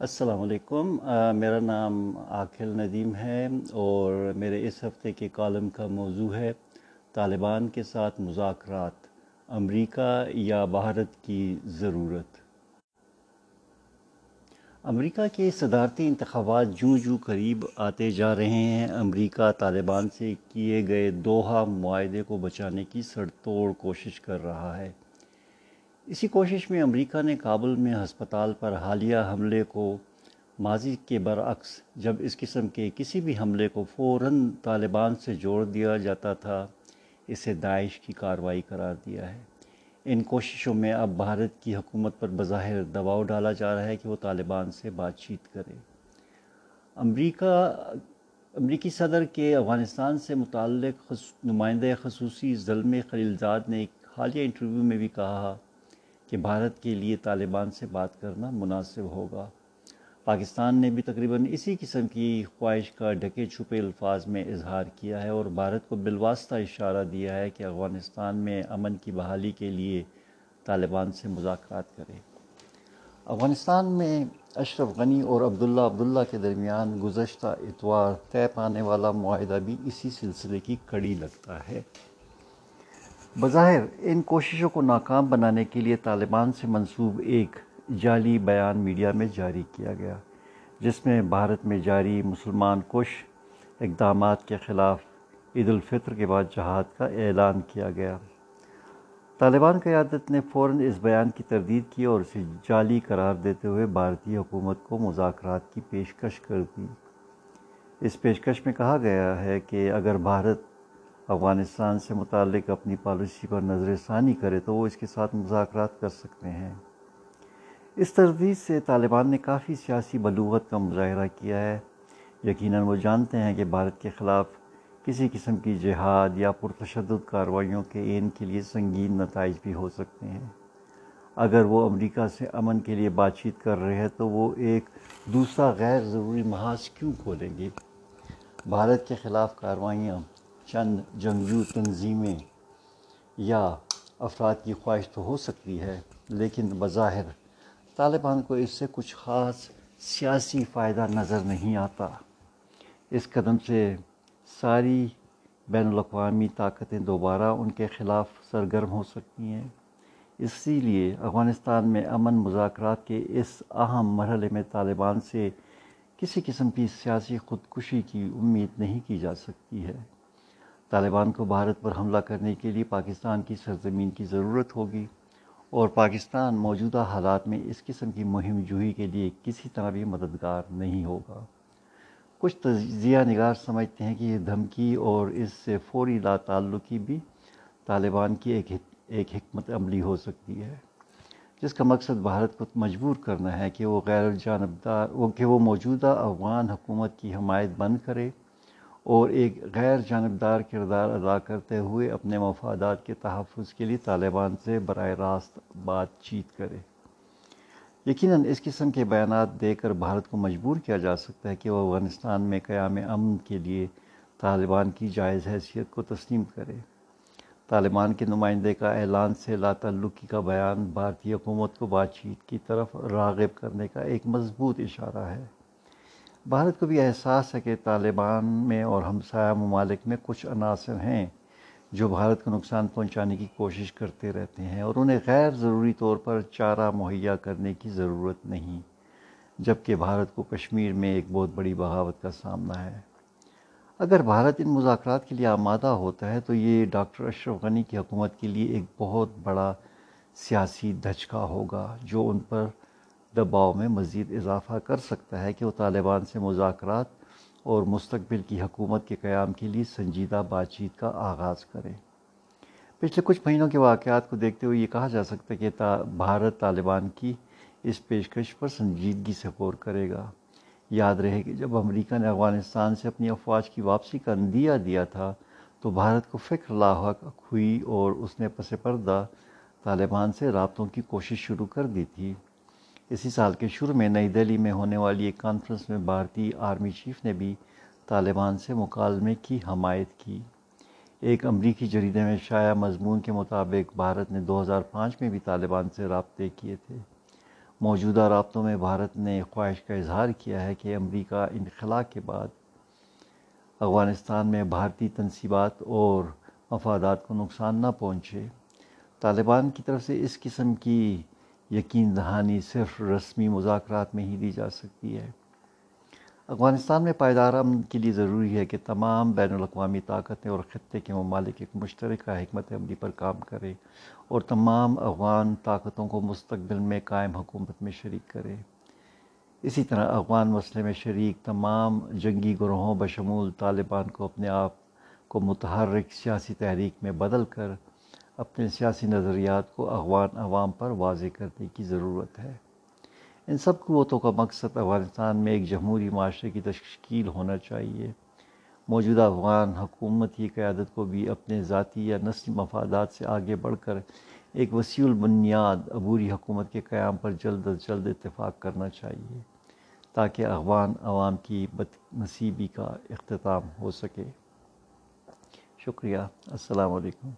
السلام علیکم۔ میرا نام عاقل ندیم ہے اور میرے اس ہفتے کے کالم کا موضوع ہے طالبان کے ساتھ مذاکرات، امریکہ یا بھارت کی ضرورت۔ امریکہ کے صدارتی انتخابات جوں جوں قریب آتے جا رہے ہیں، امریکہ طالبان سے کیے گئے دوحہ معاہدے کو بچانے کی سڑ توڑ کوشش کر رہا ہے۔ اسی کوشش میں امریکہ نے کابل میں ہسپتال پر حالیہ حملے کو ماضی کے برعکس جب اس قسم کے کسی بھی حملے کو فوراً طالبان سے جوڑ دیا جاتا تھا، اسے داعش کی کارروائی قرار دیا ہے۔ ان کوششوں میں اب بھارت کی حکومت پر بظاہر دباؤ ڈالا جا رہا ہے کہ وہ طالبان سے بات چیت کرے۔ امریکہ، امریکی صدر کے افغانستان سے متعلق نمائندہ خصوصی ظلم خلیلزاد نے ایک حالیہ انٹرویو میں بھی کہا کہ بھارت کے لیے طالبان سے بات کرنا مناسب ہوگا۔ پاکستان نے بھی تقریباً اسی قسم کی خواہش کا ڈھکے چھپے الفاظ میں اظہار کیا ہے اور بھارت کو بالواسطہ اشارہ دیا ہے کہ افغانستان میں امن کی بحالی کے لیے طالبان سے مذاکرات کرے۔ افغانستان میں اشرف غنی اور عبداللہ عبداللہ کے درمیان گزشتہ اتوار طے پانے والا معاہدہ بھی اسی سلسلے کی کڑی لگتا ہے۔ بظاہر، ان کوششوں کو ناکام بنانے کے لیے طالبان سے منسوب ایک جعلی بیان میڈیا میں جاری کیا گیا، جس میں بھارت میں جاری مسلمان کش اقدامات کے خلاف عید الفطر کے بعد جہاد کا اعلان کیا گیا۔ طالبان قیادت نے فوراً اس بیان کی تردید کی اور اسے جعلی قرار دیتے ہوئے بھارتی حکومت کو مذاکرات کی پیشکش کر دی۔ اس پیشکش میں کہا گیا ہے کہ اگر بھارت افغانستان سے متعلق اپنی پالیسی پر نظر ثانی کرے تو وہ اس کے ساتھ مذاکرات کر سکتے ہیں۔ اس تردید سے طالبان نے کافی سیاسی بلوغت کا مظاہرہ کیا ہے۔ یقیناً وہ جانتے ہیں کہ بھارت کے خلاف کسی قسم کی جہاد یا پرتشدد کارروائیوں کے ان کے لیے سنگین نتائج بھی ہو سکتے ہیں۔ اگر وہ امریکہ سے امن کے لیے بات چیت کر رہے ہیں تو وہ ایک دوسرا غیر ضروری محاذ کیوں کھولیں گے؟ بھارت کے خلاف کارروائیاں چند جنگجو تنظیمیں یا افراد کی خواہش تو ہو سکتی ہے، لیکن بظاہر طالبان کو اس سے کچھ خاص سیاسی فائدہ نظر نہیں آتا۔ اس قدم سے ساری بین الاقوامی طاقتیں دوبارہ ان کے خلاف سرگرم ہو سکتی ہیں۔ اسی لیے افغانستان میں امن مذاکرات کے اس اہم مرحلے میں طالبان سے کسی قسم کی سیاسی خودکشی کی امید نہیں کی جا سکتی ہے۔ طالبان کو بھارت پر حملہ کرنے کے لیے پاکستان کی سرزمین کی ضرورت ہوگی اور پاکستان موجودہ حالات میں اس قسم کی مہم جوہی کے لیے کسی طرح بھی مددگار نہیں ہوگا۔ کچھ تجزیہ نگار سمجھتے ہیں کہ یہ دھمکی اور اس سے فوری لا تعلقی بھی طالبان کی ایک ایک حکمت عملی ہو سکتی ہے، جس کا مقصد بھارت کو مجبور کرنا ہے کہ وہ غیر جانبدار وہ کہ وہ موجودہ افغان حکومت کی حمایت بند کرے۔ اور ایک غیر جانبدار کردار ادا کرتے ہوئے اپنے مفادات کے تحفظ کے لیے طالبان سے براہ راست بات چیت کرے۔ یقیناً اس قسم کے بیانات دے کر بھارت کو مجبور کیا جا سکتا ہے کہ وہ افغانستان میں قیام امن کے لیے طالبان کی جائز حیثیت کو تسلیم کرے۔ طالبان کے نمائندے کا اعلان سے لا تعلقی کا بیان بھارتی حکومت کو بات چیت کی طرف راغب کرنے کا ایک مضبوط اشارہ ہے۔ بھارت کو بھی احساس ہے کہ طالبان میں اور ہمسایہ ممالک میں کچھ عناصر ہیں جو بھارت کو نقصان پہنچانے کی کوشش کرتے رہتے ہیں اور انہیں غیر ضروری طور پر چارہ مہیا کرنے کی ضرورت نہیں، جبکہ بھارت کو کشمیر میں ایک بہت بڑی بغاوت کا سامنا ہے۔ اگر بھارت ان مذاکرات کے لیے آمادہ ہوتا ہے تو یہ ڈاکٹر اشرف غنی کی حکومت کے لیے ایک بہت بڑا سیاسی دھچکا ہوگا جو ان پر دباؤ میں مزید اضافہ کر سکتا ہے کہ وہ طالبان سے مذاکرات اور مستقبل کی حکومت کے قیام کے لیے سنجیدہ بات چیت کا آغاز کریں۔ پچھلے کچھ مہینوں کے واقعات کو دیکھتے ہوئے یہ کہا جا سکتا ہے کہ بھارت طالبان کی اس پیشکش پر سنجیدگی سے غور کرے گا۔ یاد رہے کہ جب امریکہ نے افغانستان سے اپنی افواج کی واپسی کا اندیا دیا تھا، تو بھارت کو فکر لاحق ہوئی اور اس نے پس پردہ طالبان سے رابطوں کی کوشش شروع کر دی تھی۔ اسی سال کے شروع میں نئی دہلی میں ہونے والی ایک کانفرنس میں بھارتی آرمی چیف نے بھی طالبان سے مکالمے کی حمایت کی۔ ایک امریکی جریدے میں شائع مضمون کے مطابق بھارت نے دو ہزار پانچ میں بھی طالبان سے رابطے کیے تھے۔ موجودہ رابطوں میں بھارت نے خواہش کا اظہار کیا ہے کہ امریکہ انخلا کے بعد افغانستان میں بھارتی تنصیبات اور مفادات کو نقصان نہ پہنچے۔ طالبان کی طرف سے اس قسم کی یقین دہانی صرف رسمی مذاکرات میں ہی دی جا سکتی ہے۔ افغانستان میں پائیدار امن کے لیے ضروری ہے کہ تمام بین الاقوامی طاقتیں اور خطے کے ممالک ایک مشترکہ حکمت عملی پر کام کرے اور تمام افغان طاقتوں کو مستقبل میں قائم حکومت میں شریک کرے اسی طرح افغان مسئلے میں شریک تمام جنگی گروہوں بشمول طالبان کو اپنے آپ کو متحرک سیاسی تحریک میں بدل کر اپنے سیاسی نظریات کو افغان عوام پر واضح کرنے کی ضرورت ہے۔ ان سب قوتوں کا مقصد افغانستان میں ایک جمہوری معاشرے کی تشکیل ہونا چاہیے۔ موجودہ افغان حکومت کی قیادت کو بھی اپنے ذاتی یا نسلی مفادات سے آگے بڑھ کر ایک وسیع البنیاد عبوری حکومت کے قیام پر جلد از جلد اتفاق کرنا چاہیے تاکہ افغان عوام کی بد نصیبی کا اختتام ہو سکے۔ شکریہ۔ السلام علیکم۔